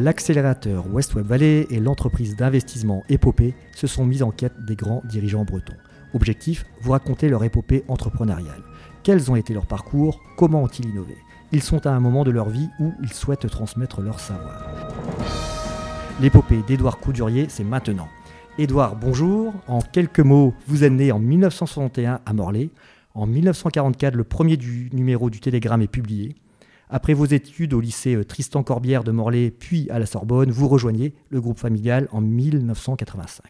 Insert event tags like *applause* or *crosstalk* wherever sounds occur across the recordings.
L'accélérateur West Web Valley et l'entreprise d'investissement Épopée se sont mis en quête des grands dirigeants bretons. Objectif, vous raconter leur épopée entrepreneuriale. Quels ont été leurs parcours? Comment ont-ils innové? Ils sont à un moment de leur vie où ils souhaitent transmettre leur savoir. L'épopée d'Édouard Coudurier, c'est maintenant. Édouard, bonjour. En quelques mots, vous êtes né en 1961 à Morlaix. En 1944, le premier du numéro du Télégramme est publié. Après vos études au lycée euh, Tristan Corbière de Morlaix, puis à la Sorbonne, vous rejoignez le groupe familial en 1985.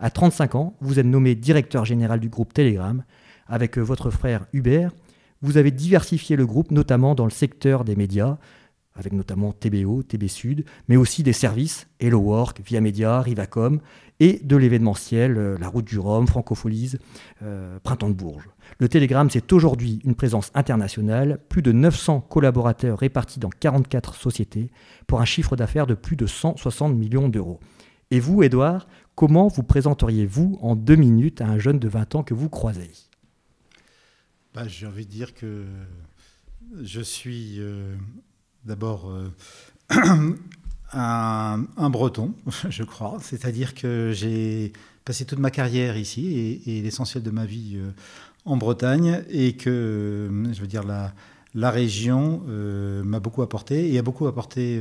À 35 ans, vous êtes nommé directeur général du groupe Télégramme. Avec euh, votre frère Hubert, vous avez diversifié le groupe, notamment dans le secteur des médias, avec notamment TBO, TB Sud, mais aussi des services, Hello Work, Via Media, Rivacom, et de l'événementiel, euh, la route du Rhum, Francofolise, euh, Printemps de Bourges. Le Télégramme, c'est aujourd'hui une présence internationale, plus de 900 collaborateurs répartis dans 44 sociétés, pour un chiffre d'affaires de plus de 160 millions d'euros. Et vous, Edouard, comment vous présenteriez-vous en deux minutes à un jeune de 20 ans que vous croisez? Bah, J'ai envie de dire que je suis euh, d'abord euh, *clears throat* un, breton, *laughs* je crois. C'est-à-dire que j'ai passé toute ma carrière ici et, l'essentiel de ma vie euh, en Bretagne et que, je veux dire, la, région euh, m'a beaucoup apporté et a beaucoup apporté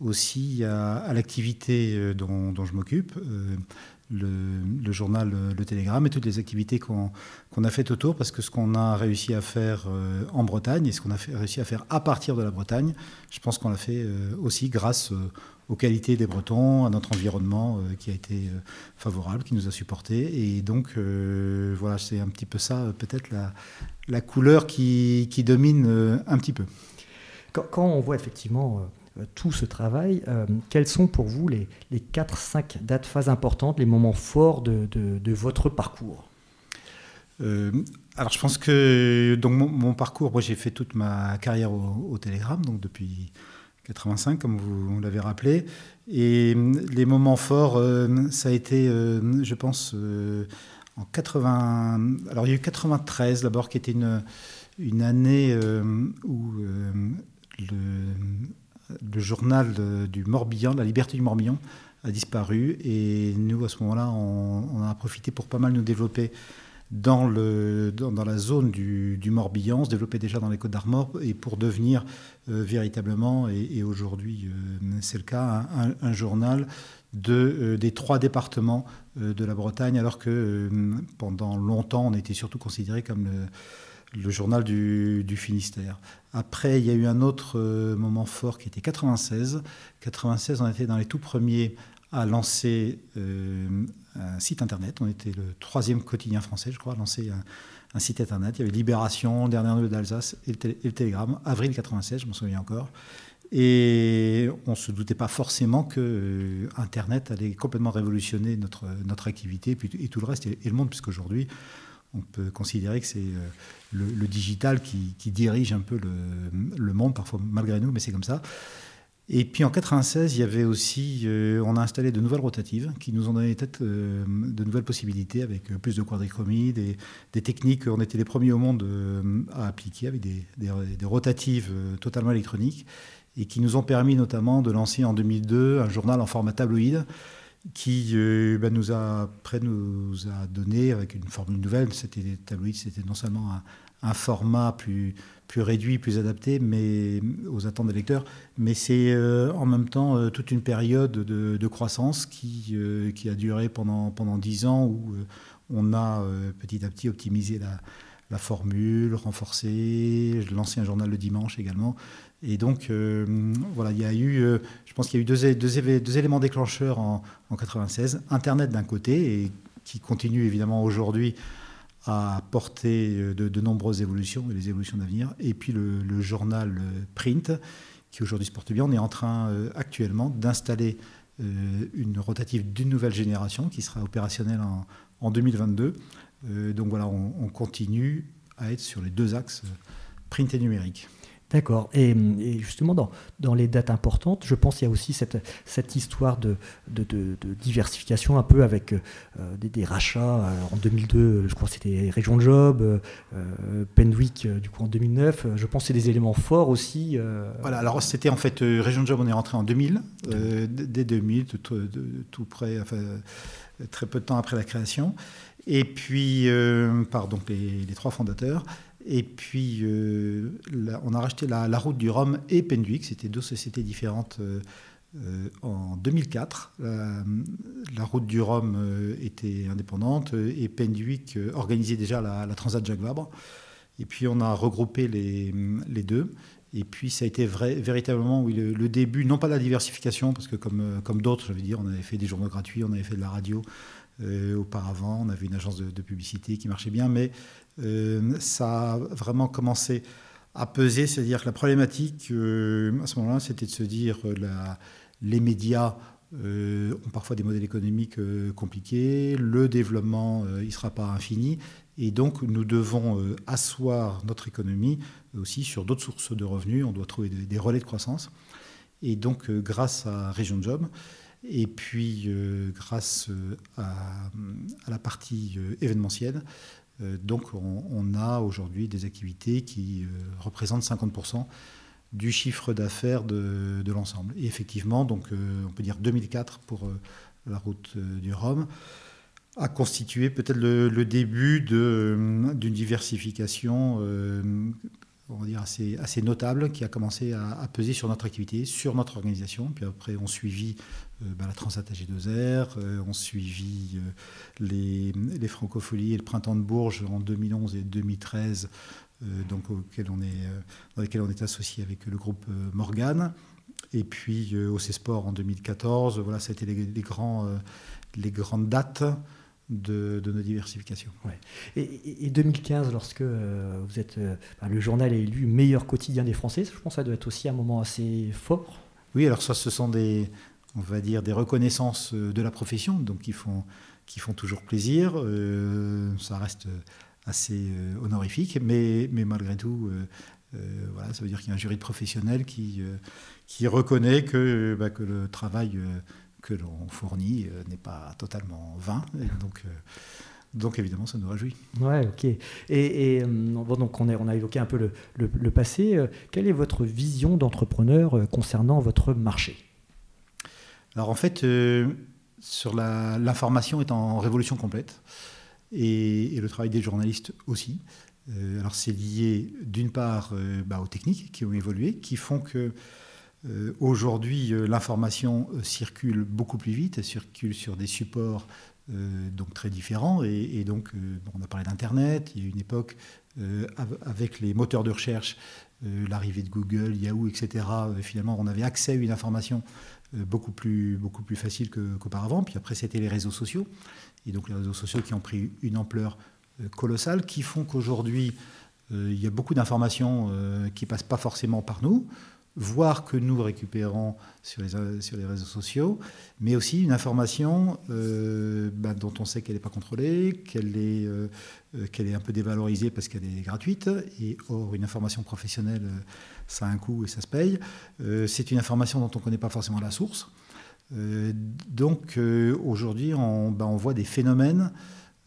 aussi à, l'activité dont, je m'occupe le, journal Le Télégramme et toutes les activités qu'on a faites autour, parce que ce qu'on a réussi à faire euh, en Bretagne et ce qu'on a réussi à faire à partir de la Bretagne, je pense qu'on l'a fait euh, aussi grâce euh, aux qualités des Bretons, à notre environnement qui a été favorable, qui nous a supportés. Et donc, voilà, c'est un petit peu ça, peut-être la, couleur qui, domine un petit peu. quand on voit effectivement euh, tout ce travail. Euh, quelles sont pour vous les, les 4-5 dates phases importantes, les moments forts de, votre parcours? Euh, alors je pense que donc mon, parcours, moi j'ai fait toute ma carrière au, Télégramme, donc depuis 85 comme vous, l'avez rappelé, et les moments forts, ça a été, je pense, en 80. Alors il y a eu 93 d'abord qui était une, une année où le le journal du Morbihan, La Liberté du Morbihan, a disparu. Et nous, à ce moment-là, on, a profité pour pas mal nous développer dans, le, dans, la zone du, Morbihan, se développer déjà dans les Côtes d'Armor, et pour devenir euh, véritablement, et, aujourd'hui euh, c'est le cas, un, journal de, euh, des trois départements de la Bretagne, alors que pendant longtemps, on était surtout considéré comme le le journal du, Finistère. Après, il y a eu un autre euh, moment fort qui était 96. 96, on était dans les tout premiers à lancer euh, un site internet. On était le troisième quotidien français, je crois, à lancer un, site internet. Il y avait Libération, Dernière Nouvelle d'Alsace et, le Télégramme, avril 96, je m'en souviens encore. Et on ne se doutait pas forcément que euh, Internet allait complètement révolutionner notre, activité et, tout le reste et, le monde, puisqu'aujourd'hui, on peut considérer que c'est le, digital qui, dirige un peu le, monde, parfois malgré nous, mais c'est comme ça. Et puis en 96, il y avait aussi, euh, on a installé de nouvelles rotatives qui nous ont donné peut-être euh, de nouvelles possibilités avec plus de quadrichromie, des, techniques. On était les premiers au monde à appliquer avec des, des, rotatives totalement électroniques et qui nous ont permis notamment de lancer en 2002 un journal en format tabloïd qui euh, bah, nous a après nous a donné avec une formule nouvelle. C'était des tabloïds, c'était non seulement un, format plus plus réduit, plus adapté, mais aux attentes des lecteurs, mais c'est euh, en même temps euh, toute une période de, croissance qui qui a duré pendant pendant dix ans où on a petit à petit optimisé la formule, renforcé, lancé un journal le dimanche également. Et donc, euh, voilà, il y a eu, euh, je pense qu'il y a eu deux, éléments déclencheurs en, en 96. Internet d'un côté, et qui continue évidemment aujourd'hui à porter euh, de, nombreuses évolutions et les évolutions d'avenir. Et puis le, journal print, qui aujourd'hui se porte bien. On est en train actuellement d'installer une rotative d'une nouvelle génération qui sera opérationnelle en, 2022. donc voilà, on, continue à être sur les deux axes print et numérique. D'accord. Et, justement, dans, dans, les dates importantes, je pense qu'il y a aussi cette, cette histoire de, de, diversification un peu avec euh, des, rachats. Euh, en 2002, je crois que c'était Région Job, euh, Penwick, du coup en 2009. Je pense que c'est des éléments forts aussi. Voilà, alors c'était en fait Région Job, on est rentré en 2000, dès 2000, tout, près, très peu de temps après la création. Et puis, par donc les trois fondateurs. Et puis, euh, on a racheté la, route du Rhum et Penduic, c'était deux sociétés différentes euh, euh, en 2004. La, route du Rhum était indépendante et Penduic organisait déjà la, Transat Jacques Vabre. Et puis, on a regroupé les, deux. Et puis, ça a été véritablement oui, le, début, non pas de la diversification, parce que comme, comme d'autres, je veux dire, on avait fait des journaux gratuits, on avait fait de la radio, auparavant, on avait une agence de, publicité qui marchait bien, mais euh, ça a vraiment commencé à peser, c'est-à-dire que la problématique euh, à ce moment-là, c'était de se dire que euh, les médias ont parfois des modèles économiques compliqués, le développement, il ne sera pas infini, et donc nous devons asseoir notre économie aussi sur d'autres sources de revenus, on doit trouver des, relais de croissance. Et donc grâce à Région Job, et puis grâce à, à, la partie événementielle, euh, donc on, a aujourd'hui des activités qui euh, représentent 50% du chiffre d'affaires de, l'ensemble. Et effectivement, donc, euh, on peut dire 2004 pour la route du Rhum a constitué peut-être le, début d'une diversification on va dire assez, notable qui a commencé à, peser sur notre activité, sur notre organisation. Puis après, on suivit euh, bah, la Transat AG2R, euh, on suivit euh, les, Francopholies et le Printemps de Bourges en 2011 et 2013, donc auquel on est, dans lesquels on est associé avec le groupe Morgan. Et puis au C-Sport en 2014, voilà, ça a été les grandes dates de, nos diversifications. Et, 2015, lorsque euh, vous êtes, euh, le journal est élu meilleur quotidien des Français, je pense que ça doit être aussi un moment assez fort. Oui, alors ça, ce sont des, on va dire, des reconnaissances euh, de la profession, donc qui font, qui font toujours plaisir. ça reste assez honorifique, mais, mais malgré tout, voilà, ça veut dire qu'il y a un jury de professionnels qui, qui reconnaît que, bah, que le travail que l'on fournit euh, n'est pas totalement vain. donc, euh, donc évidemment, ça nous réjouit. Ouais, ok. Et, euh, bon, donc on, on, a évoqué un peu le, le, passé. Quelle est votre vision d'entrepreneur concernant votre marché? Alors en fait, sur l'information est en révolution complète et, le travail des journalistes aussi. alors c'est lié d'une part bah, aux techniques qui ont évolué, qui font que euh, aujourd'hui, euh, l'information euh, circule beaucoup plus vite, elle circule sur des supports donc très différents. Et, donc, on a parlé d'Internet, il y a une époque avec les moteurs de recherche, l'arrivée de Google, Yahoo, etc. finalement, on avait accès à une information beaucoup plus, beaucoup plus facile qu'auparavant. Puis après, c'était les réseaux sociaux. Et donc, les réseaux sociaux qui ont pris une ampleur colossale, qui font qu'aujourd'hui, il y a beaucoup d'informations qui ne passent pas forcément par nous voire que nous récupérons sur les, sur les réseaux sociaux, mais aussi une information euh, bah, dont on sait qu'elle n'est pas contrôlée, qu'elle est, euh, euh, est un peu dévalorisée parce qu'elle est gratuite. Et or, une information professionnelle, ça a un coût et ça se paye. c'est une information dont on ne connaît pas forcément la source. donc aujourd'hui, on, bah, on, voit des phénomènes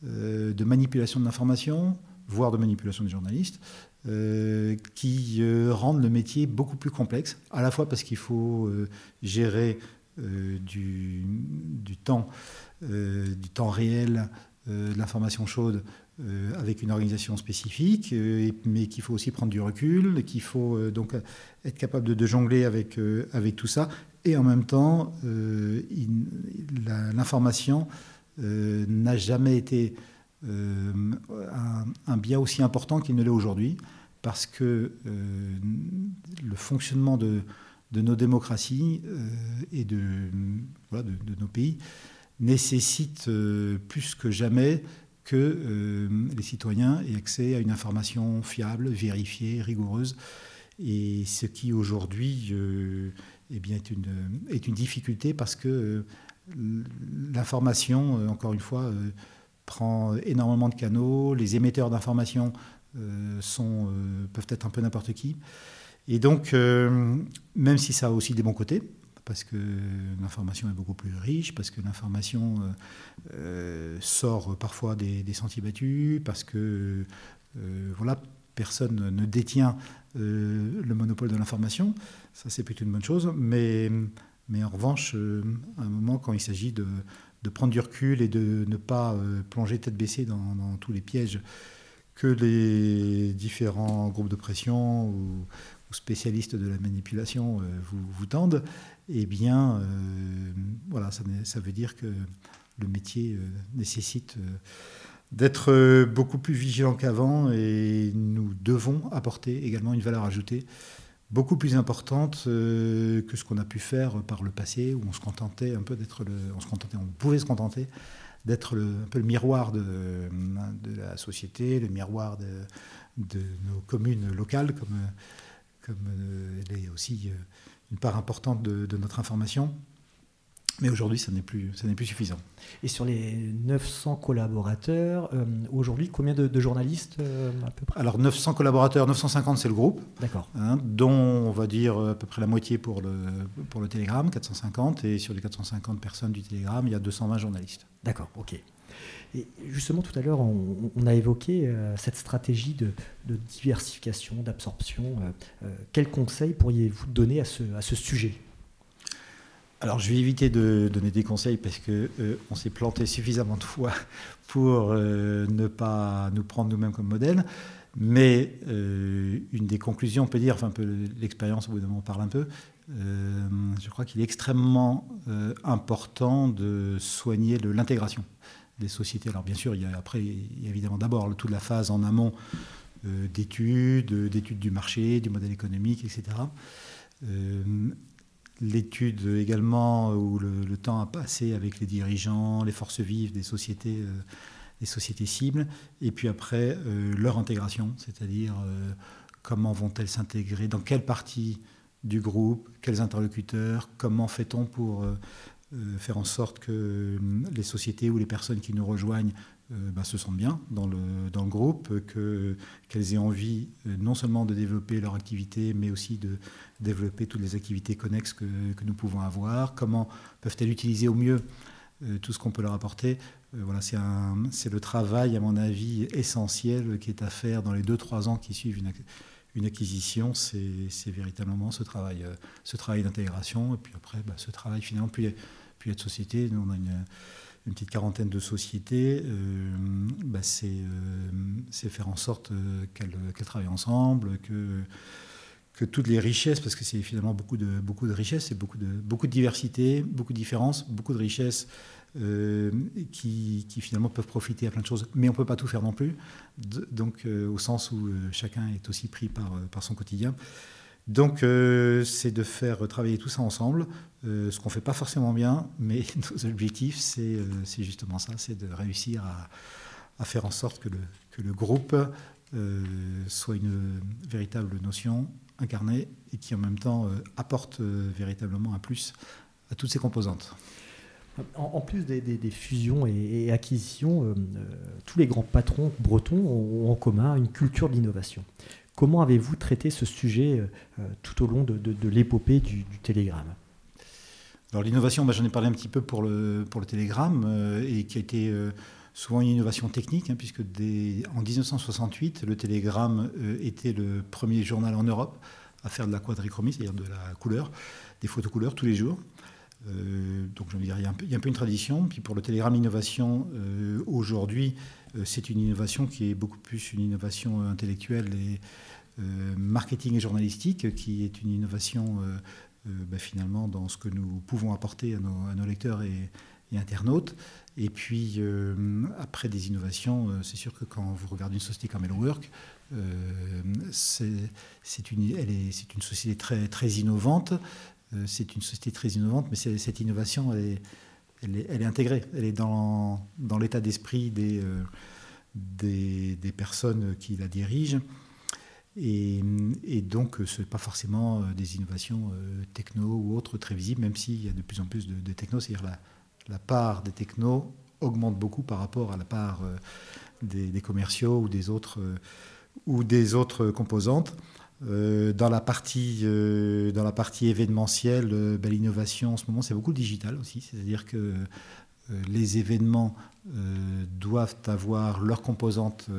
de manipulation de l'information, voire de manipulation des journalistes, euh, qui euh, rendent le métier beaucoup plus complexe, à la fois parce qu'il faut euh, gérer du, temps, du temps réel, de l'information chaude avec une organisation spécifique, mais qu'il faut aussi prendre du recul, qu'il faut donc être capable de, de jongler avec, avec tout ça, et en même temps, l'information n'a jamais été euh, un, bien aussi important qu'il ne l'est aujourd'hui, parce que euh, le fonctionnement de, nos démocraties euh, et de, nos pays nécessite plus que jamais que les citoyens aient accès à une information fiable, vérifiée, rigoureuse. Et ce qui aujourd'hui eh bien, est une difficulté parce que l'information, encore une fois, prend énormément de canaux, les émetteurs d'informations euh, sont, euh, peuvent être un peu n'importe qui. Et donc, même si ça a aussi des bons côtés, parce que l'information est beaucoup plus riche, parce que l'information sort parfois des, sentiers battus, parce que voilà, personne ne détient le monopole de l'information. Ça, c'est plutôt une bonne chose. Mais, mais en revanche, à un moment, quand il s'agit de, de prendre du recul et de ne pas euh, plonger tête baissée dans, tous les pièges que les différents groupes de pression ou, spécialistes de la manipulation euh, vous, tendent, eh bien, euh, voilà, ça, ça, veut dire que le métier nécessite d'être beaucoup plus vigilant qu'avant et nous devons apporter également une valeur ajoutée beaucoup plus importante euh, que ce qu'on a pu faire par le passé, où on se contentait un peu d'être le, on se contentait, on pouvait se contenter d'être un peu le miroir de, la société, le miroir de, nos communes locales, comme, comme euh, elle est aussi euh, une part importante de notre information. Mais aujourd'hui, ça n'est plus, ça n'est plus suffisant. Et sur les 900 collaborateurs, euh, aujourd'hui, combien de, journalistes euh, à peu près? Alors 900 collaborateurs, 950 c'est le groupe. D'accord. Hein, dont on va dire à peu près la moitié pour le, pour le Télégramme, 450. Et sur les 450 personnes du Télégramme, il y a 220 journalistes. D'accord, ok. Et justement, tout à l'heure, on, a évoqué euh, cette stratégie de, diversification, d'absorption. quels conseils pourriez-vous donner à ce, à ce sujet? Alors, je vais éviter de donner des conseils parce que euh, on s'est planté suffisamment de fois *laughs* pour euh, ne pas nous prendre nous-mêmes comme modèle. Mais euh, une des conclusions, on peut dire, enfin, l'expérience, au bout d'un moment, parle un peu. je crois qu'il est extrêmement important de soigner l'intégration des sociétés. Alors, bien sûr, il y a, après, il y a évidemment d'abord toute la phase en amont d'études, d'études du marché, du modèle économique, etc l'étude également où le, temps a passé avec les dirigeants, les forces vives des sociétés, euh, des sociétés cibles, et puis après euh, leur intégration, c'est-à-dire euh, comment vont-elles s'intégrer, dans quelle partie du groupe, quels interlocuteurs, comment fait-on pour faire en sorte que les sociétés ou les personnes qui nous rejoignent euh, bah, se sentent bien dans le, dans le groupe, qu'elles aient envie euh, non seulement de développer leur activité, mais aussi de développer toutes les activités connexes que, que nous pouvons avoir, comment peuvent-elles utiliser au mieux euh, tout ce qu'on peut leur apporter. voilà, c'est le travail, à mon avis, essentiel qui est à faire dans les 2-3 ans qui suivent une, une acquisition, c'est véritablement ce travail, ce travail d'intégration, et puis après, bah, ce travail finalement, puis, puis être société, nous on a une petite quarantaine de sociétés, euh, bah, euh, c'est faire en sorte euh, qu'elles travaillent ensemble, que, que toutes les richesses, parce que c'est finalement beaucoup de, beaucoup de richesses, et beaucoup de, beaucoup de diversité, beaucoup de différences, beaucoup de richesses qui, qui, finalement peuvent profiter à plein de choses, mais on ne peut pas tout faire non plus, donc au sens où chacun est aussi pris par, son quotidien. Donc, euh, c'est de faire travailler tout ça ensemble, euh, ce qu'on ne fait pas forcément bien, mais *laughs* nos objectifs, euh, c'est justement ça, c'est de réussir à, faire en sorte que le groupe soit une véritable notion incarnée et qui en même temps apporte véritablement un plus à toutes ses composantes. En, plus des, fusions et, acquisitions, tous les grands patrons bretons ont en commun une culture de l'innovation. Comment avez-vous traité ce sujet euh, tout au long de, l'épopée du, Télégramme? Alors l'innovation, bah, j'en ai parlé un petit peu pour le, Télégramme, euh, et qui a été euh, souvent une innovation technique, hein, puisque en 1968, le Télégramme était le premier journal en Europe à faire de la quadrichromie, c'est-à-dire de la couleur, des photos couleurs tous les jours. Donc je veux dire, il y, a un peu, une tradition. Puis pour le Télégramme Innovation, aujourd'hui, c'est une innovation qui est beaucoup plus une innovation intellectuelle et euh, marketing et journalistique, qui est une innovation euh, euh, bah, finalement dans ce que nous pouvons apporter à nos, lecteurs et, internautes. Et puis, après des innovations, c'est sûr que quand vous regardez une société comme HelloWork, c'est une, société très innovante. C'est une société très innovante, mais cette innovation, elle est, intégrée. Elle est dans, l'état d'esprit des, des, des, personnes qui la dirigent. Et, donc, ce n'est pas forcément euh, des innovations euh, techno ou autres très visibles, même s'il y a de plus en plus de, techno. C'est-à-dire la, la part des technos augmente beaucoup par rapport à la part euh, des, commerciaux ou des autres, ou des autres composantes. Dans, la partie, dans la partie événementielle, ben, l'innovation en ce moment, c'est beaucoup le digital aussi. C'est-à-dire que les événements doivent avoir leur composante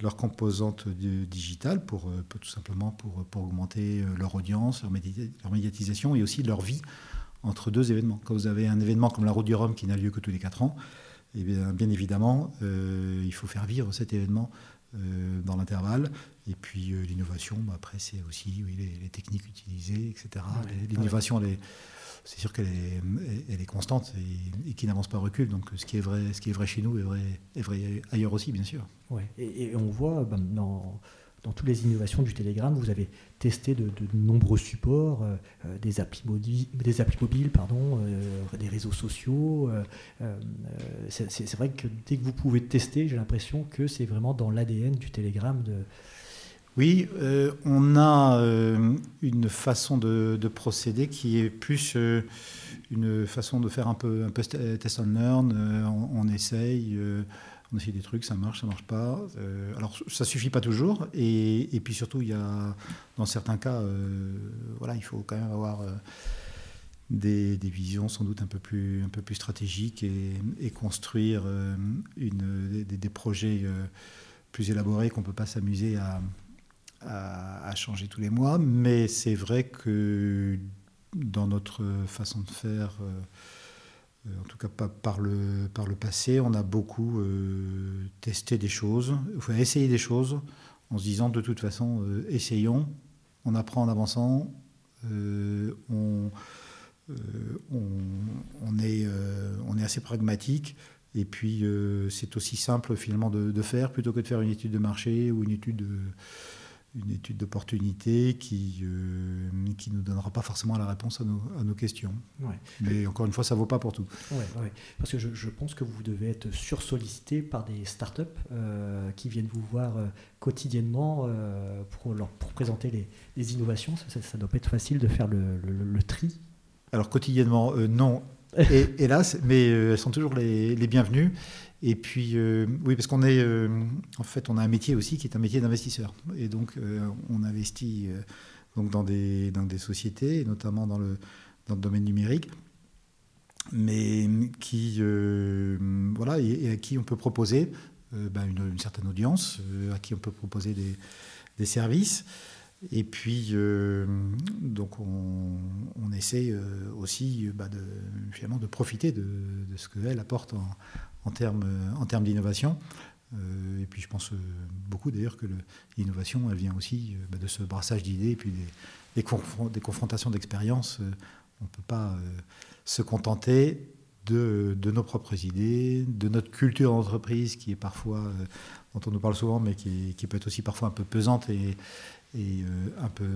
leur composante digitale pour, tout simplement pour, pour augmenter leur audience, leur, médiatisation et aussi leur vie entre deux événements. Quand vous avez un événement comme la Route du Rhum qui n'a lieu que tous les quatre ans, eh bien, bien évidemment, euh, il faut faire vivre cet événement euh, dans l'intervalle. Et puis euh, l'innovation, bah, après, c'est aussi oui, les, techniques utilisées, etc. L'innovation, c'est sûr qu'elle est, elle est constante et, qui n'avance pas recul. Donc ce qui est vrai, ce qui est vrai chez nous est vrai, est vrai ailleurs aussi, bien sûr. Ouais. Et, on voit ben, dans dans toutes les innovations du Telegram, vous avez testé de, nombreux supports, euh, euh, des, applis des applis mobiles, pardon, euh, des réseaux sociaux. c'est vrai que dès que vous pouvez tester, j'ai l'impression que c'est vraiment dans l'ADN du Telegram. Oui, on a une façon de, procéder qui est plus une façon de faire un peu, test and learn. on, on, essaye on essaye des trucs, ça marche, ça marche pas. Euh, alors ça suffit pas toujours, et, puis surtout il y a dans certains cas, euh, voilà, il faut quand même avoir euh, des, visions sans doute un peu plus, un peu plus stratégiques et, construire une, des, projets plus élaborés qu'on peut pas s'amuser à, à, changer tous les mois. Mais c'est vrai que dans notre façon de faire en tout cas par le, par le passé, on a beaucoup euh, testé des choses, enfin essayé des choses en se disant de toute façon, euh, essayons, on apprend en avançant, on, on, est, on est assez pragmatique. Et puis, c'est aussi simple finalement de, de, faire plutôt que de faire une étude de marché ou une étude de, une étude d'opportunité qui euh, qui ne nous donnera pas forcément la réponse à nos, à nos questions. Mais encore une fois, ça ne vaut pas pour tout. Ouais, Parce que je, je, pense que vous devez être sursollicité par des startups euh, qui viennent vous voir euh, quotidiennement euh, pour, leur, pour présenter les, les innovations. Ça ne doit pas être facile de faire le, le, tri. Alors quotidiennement, non. *laughs* Et, hélas, mais elles sont toujours les, les bienvenues. Et puis, euh, oui, parce qu'on est, euh, en fait, on a un métier aussi qui est un métier d'investisseur. Et donc, euh, on investit donc dans, des, dans des sociétés, notamment dans le, dans le domaine numérique, mais qui, voilà, et, à qui on peut proposer ben, une, certaine audience, à qui on peut proposer des, des services. Et puis, donc, on, on essaie aussi bah, de, finalement, de profiter de, de ce qu'elle apporte en, en termes, en termes d'innovation. Euh, et puis je pense euh, beaucoup d'ailleurs que l'innovation, elle vient aussi euh, bah, de ce brassage d'idées et puis des, des, confrontations d'expériences. on ne peut pas se contenter de, de, nos propres idées, de notre culture d'entreprise qui est parfois, dont on nous parle souvent, mais qui, qui, peut être aussi parfois un peu pesante et un, peu,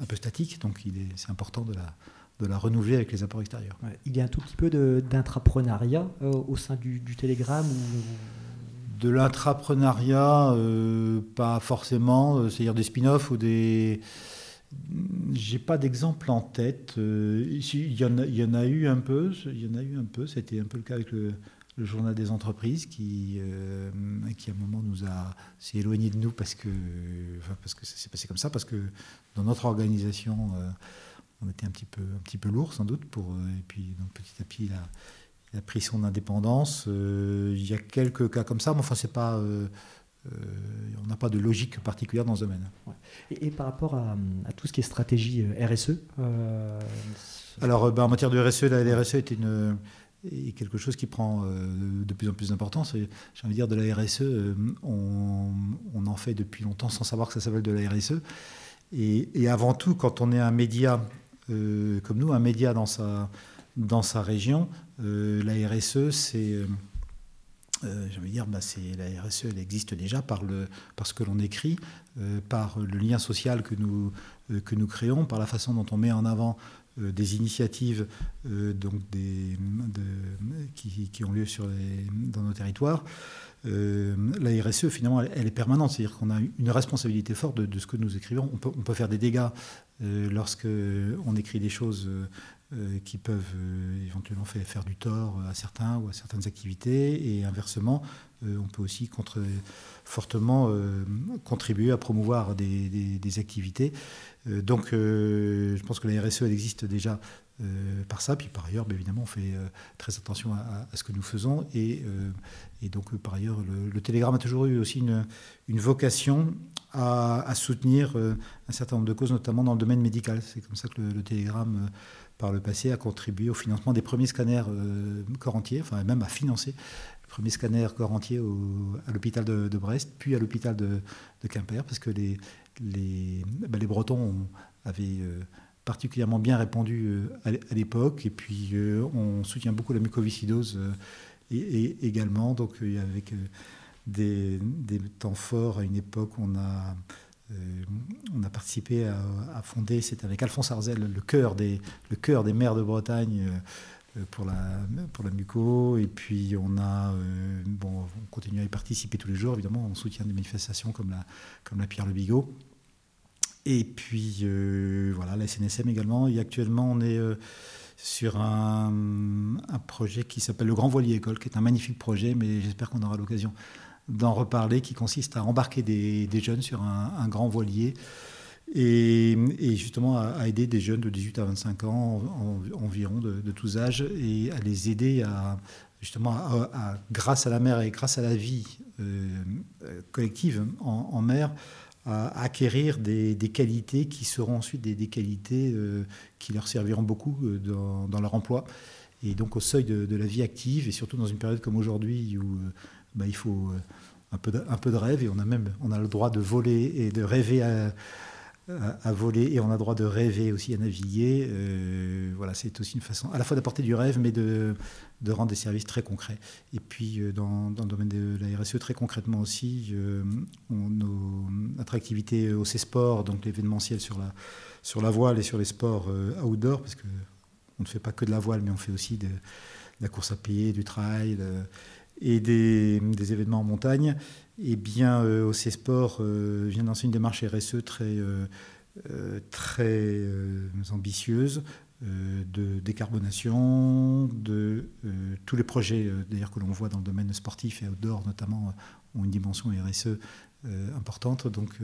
un peu statique. Donc c'est important de la, de la renouveler avec les apports extérieurs. il y a un tout petit peu d'intrapreneuriat euh, au sein du, du Telegram De l'intrapreneuriat, euh, pas forcément, euh, c'est-à-dire des spin-offs ou des... J'ai pas d'exemple en tête. il, y en a, il y en a eu un peu. Il y en a eu un peu. C'était un peu le cas avec le, journal des entreprises qui, qui à un moment nous a s'est éloigné de nous parce que, enfin, parce que ça s'est passé comme ça, parce que dans notre organisation, on était un petit peu, un petit peu lourd sans doute. Pour, euh, et puis donc, petit à petit, il a, pris son indépendance. Euh, il y a quelques cas comme ça, mais enfin, c'est pas. Euh, on n'a pas de logique particulière dans ce domaine. Et, par rapport à, tout ce qui est stratégie RSE Alors, ben, en matière de RSE, la RSE est, une, est quelque chose qui prend de plus en plus d'importance. J'ai envie de dire, de la RSE, on, on, en fait depuis longtemps sans savoir que ça s'appelle de la RSE. Et, avant tout, quand on est un média euh, comme nous, un média dans sa, dans sa région. Euh, la RSE, c'est. Euh, je veux dire, bah, la RSE, elle existe déjà par, le, par ce que l'on écrit, par le lien social que nous, que nous créons, par la façon dont on met en avant des initiatives donc des, qui, qui, ont lieu sur les, dans nos territoires. la RSE, finalement, elle, est permanente, c'est-à-dire qu'on a une responsabilité forte de, ce que nous écrivons. On peut, on peut faire des dégâts euh, lorsque on écrit des choses euh, qui peuvent éventuellement faire, du tort à certains ou à certaines activités. Et inversement, on peut aussi fortement contribuer à promouvoir des, activités. donc je pense que la RSE, elle existe déjà euh, par ça. Puis par ailleurs, bien évidemment, on fait euh, très attention à, ce que nous faisons. Et, euh, donc, par ailleurs, le, Télégramme a toujours eu aussi une vocation à, soutenir un certain nombre de causes, notamment dans le domaine médical. C'est comme ça que le, Télégramme, par le passé, a contribué au financement des premiers scanners corps entier, enfin même à financer le premier scanner corps entier à l'hôpital de, Brest, puis à l'hôpital de, Quimper, parce que les, les, ben, les Bretons avaient particulièrement bien répandu euh, à l'époque. Et puis, euh, on soutient beaucoup la mucoviscidose euh, et, également. Donc, avec des, des, temps forts à une époque, on a, on a participé à, fonder, c'était avec Alphonse Arzel, le cœur des, le cœur des maires de Bretagne pour la, pour la muco. Et puis, on a, bon, on continue à y participer tous les jours, évidemment, on soutient des manifestations comme la, comme la Pierre Le Bigot. Et puis, euh, voilà, la SNSM également. Et actuellement, on est euh, sur un, projet qui s'appelle le Grand Voilier École, qui est un magnifique projet, mais j'espère qu'on aura l'occasion d'en reparler, qui consiste à embarquer des, jeunes sur un, grand voilier et, justement à, aider des jeunes de 18 à 25 ans environ de, tous âges et à les aider à justement grâce à la mer et grâce à la vie euh, collective en mer à acquérir des, qualités qui seront ensuite des, qualités euh, qui leur serviront beaucoup euh, dans, leur emploi. Et donc au seuil de, la vie active, et surtout dans une période comme aujourd'hui où bah, il faut un peu, de, un peu de rêve, et on a même on a le droit de voler et de rêver à, à, voler et on a le droit de rêver aussi à naviguer. Euh, voilà, c'est aussi une façon à la fois d'apporter du rêve, mais de, de, rendre des services très concrets. Et puis euh, dans, dans, le domaine de la RSE, très concrètement aussi, euh, on, notre activité au C-Sport, donc l'événementiel sur la, sur la voile et sur les sports outdoor, parce que on ne fait pas que de la voile, mais on fait aussi de, la course à pied, du trail et des, événements en montagne. Eh bien, euh, OC Sport euh, vient lancer une démarche RSE très, euh, très ambitieuse de décarbonation, de tous les projets d'ailleurs que l'on voit dans le domaine sportif et outdoor notamment ont une dimension RSE importante. Donc,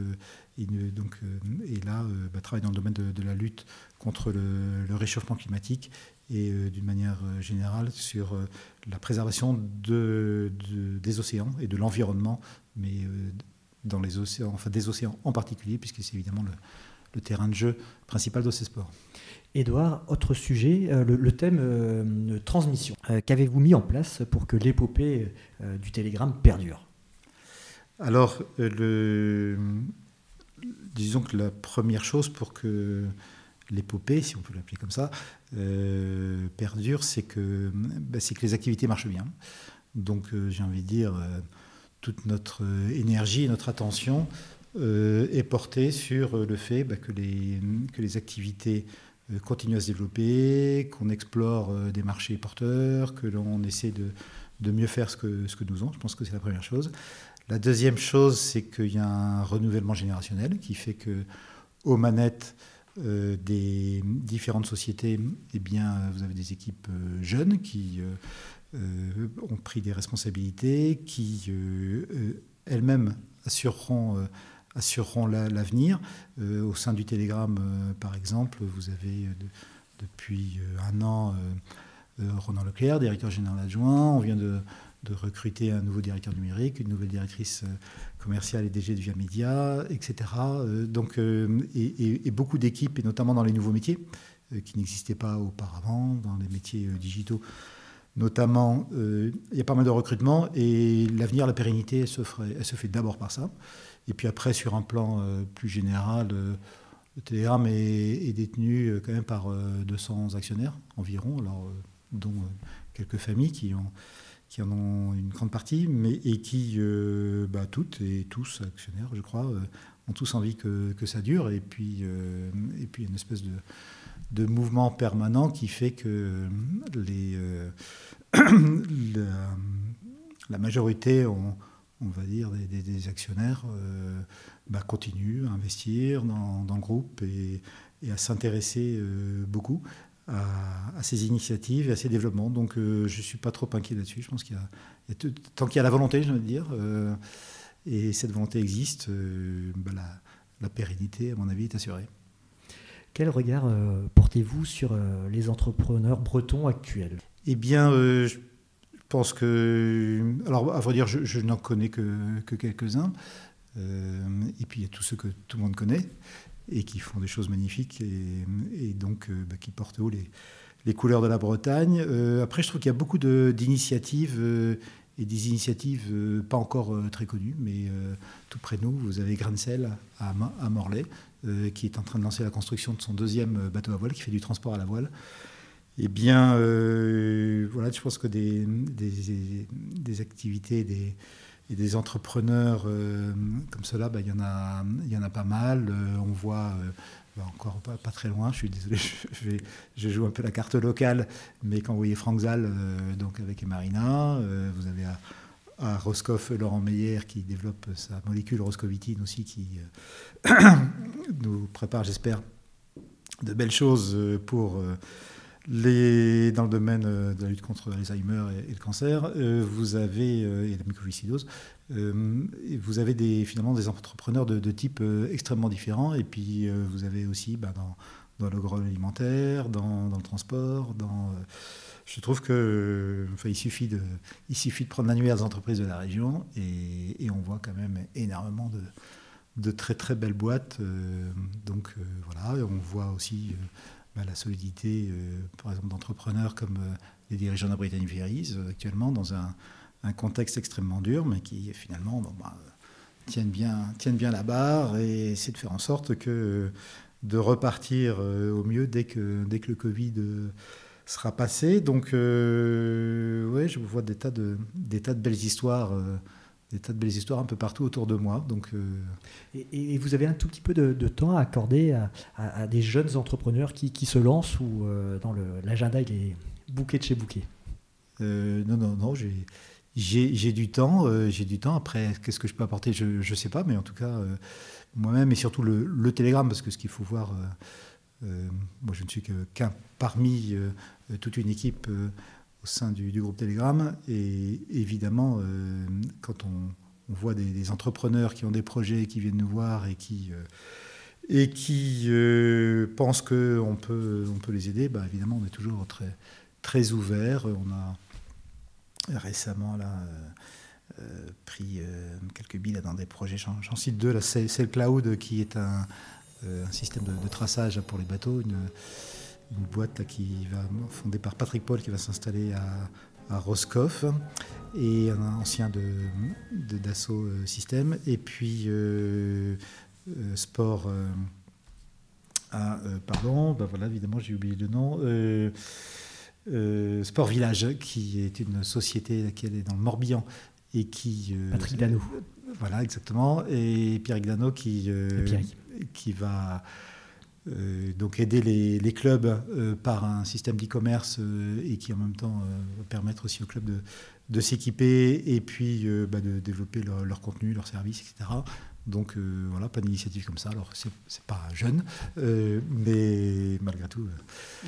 et, donc, et là, bah, travaille dans le domaine de, la lutte contre le, réchauffement climatique et d'une manière générale sur la préservation de, des océans et de l'environnement mais euh, dans les océans, enfin des océans en particulier, puisque c'est évidemment le, terrain de jeu principal de ces sports. Édouard, autre sujet, euh, le, thème euh, transmission. Qu'avez-vous mis en place pour que l'épopée du télégramme perdure? Alors, le, disons que la première chose pour que l'épopée, si on peut l'appeler comme ça, perdure, c'est que, bah, que les activités marchent bien. Donc, j'ai envie de dire toute notre euh, énergie et notre attention euh, est portée sur euh, le fait bah, que, les, que les activités continuent à se développer, qu'on explore des marchés porteurs, que l'on essaie de, de, mieux faire ce que, ce que nous faisons. Je pense que c'est la première chose. La deuxième chose, c'est qu'il y a un renouvellement générationnel qui fait que aux manettes des différentes sociétés, eh bien, vous avez des équipes jeunes qui euh, ont pris des responsabilités qui euh, euh, elles-mêmes assureront assureront l'avenir. au sein du Télégramme, par exemple, vous avez depuis un an Ronan Leclerc, directeur général adjoint. On vient de, recruter un nouveau directeur numérique, une nouvelle directrice commerciale et DG de Via Média, etc. donc, et, beaucoup d'équipes, et notamment dans les nouveaux métiers, qui n'existaient pas auparavant, dans les métiers digitaux notamment, euh, il y a pas mal de recrutement et l'avenir, la pérennité, elle se, fait d'abord par ça. Et puis après, sur un plan euh, plus général, euh, le Telegram est, détenu quand même par 200 actionnaires environ, alors, dont quelques familles qui, ont, qui en ont une grande partie, mais, et qui, bah, toutes et tous actionnaires, je crois, ont tous envie que, que, ça dure. Et puis, et puis une espèce de, de mouvement permanent qui fait que les *coughs* la, majorité, on, va dire, des, actionnaires euh, bah, continuent à investir dans, le groupe et, à s'intéresser euh, beaucoup à, ces initiatives et à ces développements. Donc je ne suis pas trop inquiet là-dessus. Je pense qu'il y a, tant qu'il y a la volonté, je veux dire, et cette volonté existe, bah, la, la, pérennité, à mon avis, est assurée. Quel regard portez-vous sur les entrepreneurs bretons actuels? Eh bien, je pense que. Alors, à vrai dire, je, n'en connais que, que quelques-uns. et puis, il y a tous ceux que tout le monde connaît et qui font des choses magnifiques et, donc euh, bah, qui portent haut les, couleurs de la Bretagne. Euh, après, je trouve qu'il y a beaucoup d'initiatives euh, et des initiatives pas encore très connues, mais tout près de nous, vous avez Grancel à, Morlaix, qui est en train de lancer la construction de son deuxième bateau à voile, qui fait du transport à la voile. Eh bien, voilà, je pense que des, des activités, des, et des entrepreneurs euh, comme cela, bah, il, y en a, il y en a pas mal. Euh, on voit, euh, bah, encore pas, très loin, je suis désolé, *laughs* je, joue un peu la carte locale, mais quand vous voyez Franck Zal, donc avec Marina, vous avez à, à, Roscoff Laurent Meyer qui développe sa molécule roscovitine aussi, qui *coughs* nous prépare, j'espère, de belles choses pour dans le domaine euh, de la lutte contre l'Alzheimer et, le cancer, euh, vous avez, euh, et la mucoviscidose, vous avez finalement des entrepreneurs de, type extrêmement différents. Et puis vous avez aussi bah, dans, dans l'agroalimentaire, dans, dans, le transport, dans... je trouve que enfin, suffit de, il suffit de prendre l'annuaire des entreprises de la région et, et, on voit quand même énormément de, de très très belles boîtes. donc voilà, on voit aussi bah, la solidité, euh, par exemple, d'entrepreneurs comme euh, les dirigeants de Brittany Ferries, euh, actuellement dans un, contexte extrêmement dur, mais qui finalement bah, tiennent, bien, tiennent bien la barre et essaient de faire en sorte que de repartir au mieux dès que, dès que le Covid sera passé. Donc, ouais, je vois des tas de, des tas de belles histoires des tas de belles histoires un peu partout autour de moi. Donc, euh, et, vous avez un tout petit peu de, temps à accorder à, des jeunes entrepreneurs qui, se lancent ou euh, dans l'agenda il est bouquet de chez bouquet? Euh, Non, non, non, j'ai du temps. j'ai du temps. Après, qu'est-ce que je peux apporter? Je ne sais pas, mais en tout cas, moi-même et surtout le, le, télégramme, parce que ce qu'il faut voir, moi je ne suis qu'un parmi toute une équipe sein du, groupe Telegram. Et évidemment, euh, quand on, voit des, entrepreneurs qui ont des projets, qui viennent nous voir et qui, euh, et qui euh, pensent qu'on peut, on peut les aider, bah, évidemment, on est toujours très, très ouvert. On a récemment là, pris quelques billes dans des projets. J'en cite deux. Là, c'est, le Cloud qui est un, système de, traçage pour les bateaux. Une boîte qui va fondée par Patrick Paul qui va s'installer à, à, Roscoff et un ancien de, Dassault euh, Systèmes. Et puis euh, euh, Sport ah, pardon bah voilà évidemment j'ai oublié le nom Sport Village qui est une société qui est dans le Morbihan et qui Patrick Dano. voilà exactement et Pierre Dano qui qui va donc aider les, clubs euh, par un système d'e-commerce euh, et qui en même temps va permettre aussi aux clubs de, s'équiper et puis bah, de développer leur, contenu, leurs services, etc. Donc voilà, pas d'initiative comme ça. Alors c'est pas jeune, mais malgré tout.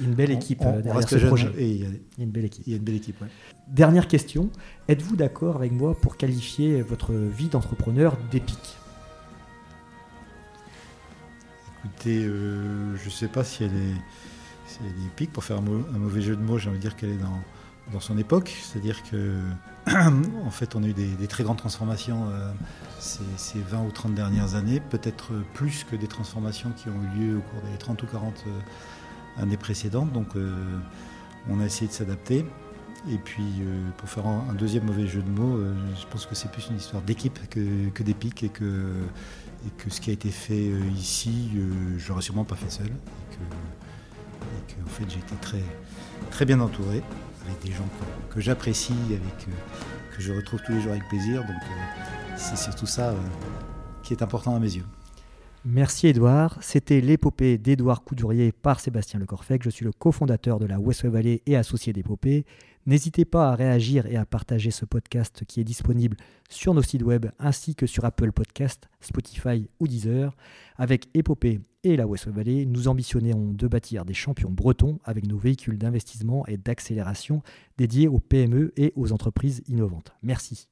une belle équipe derrière ce projet. Et il y, a, une belle équipe. Il y a une belle équipe. Dernière question. Êtes-vous d'accord avec moi pour qualifier votre vie d'entrepreneur d'épique? Écoutez, euh, je ne sais pas si elle est, épique. Pour faire un, mauvais jeu de mots, j'ai envie de dire qu'elle est dans, dans son époque. C'est-à-dire que, *clears throat* en fait, on a eu des, très grandes transformations euh, ces, 20 ou 30 dernières années, peut-être plus que des transformations qui ont eu lieu au cours des 30 ou 40 euh, années précédentes. Donc, on a essayé de s'adapter. Et puis, pour faire un, deuxième mauvais jeu de mots, je pense que c'est plus une histoire d'équipe que, que d'épique et que et que ce qui a été fait euh, ici, euh, je n'aurais sûrement pas fait seul. Et que, en j'ai été très, très bien entouré avec des gens que, j'apprécie, avec euh, que je retrouve tous les jours avec plaisir. Donc, c'est surtout ça qui est important à mes yeux. Merci Edouard. C'était l'épopée d'Edouard Coudurier par Sébastien Lecorfec. Je suis le cofondateur de la West Valley et associé d'épopée. N'hésitez pas à réagir et à partager ce podcast qui est disponible sur nos sites web ainsi que sur Apple Podcast, Spotify ou Deezer. Avec Épopée et la West Valley, nous ambitionnons de bâtir des champions bretons avec nos véhicules d'investissement et d'accélération dédiés aux PME et aux entreprises innovantes. Merci.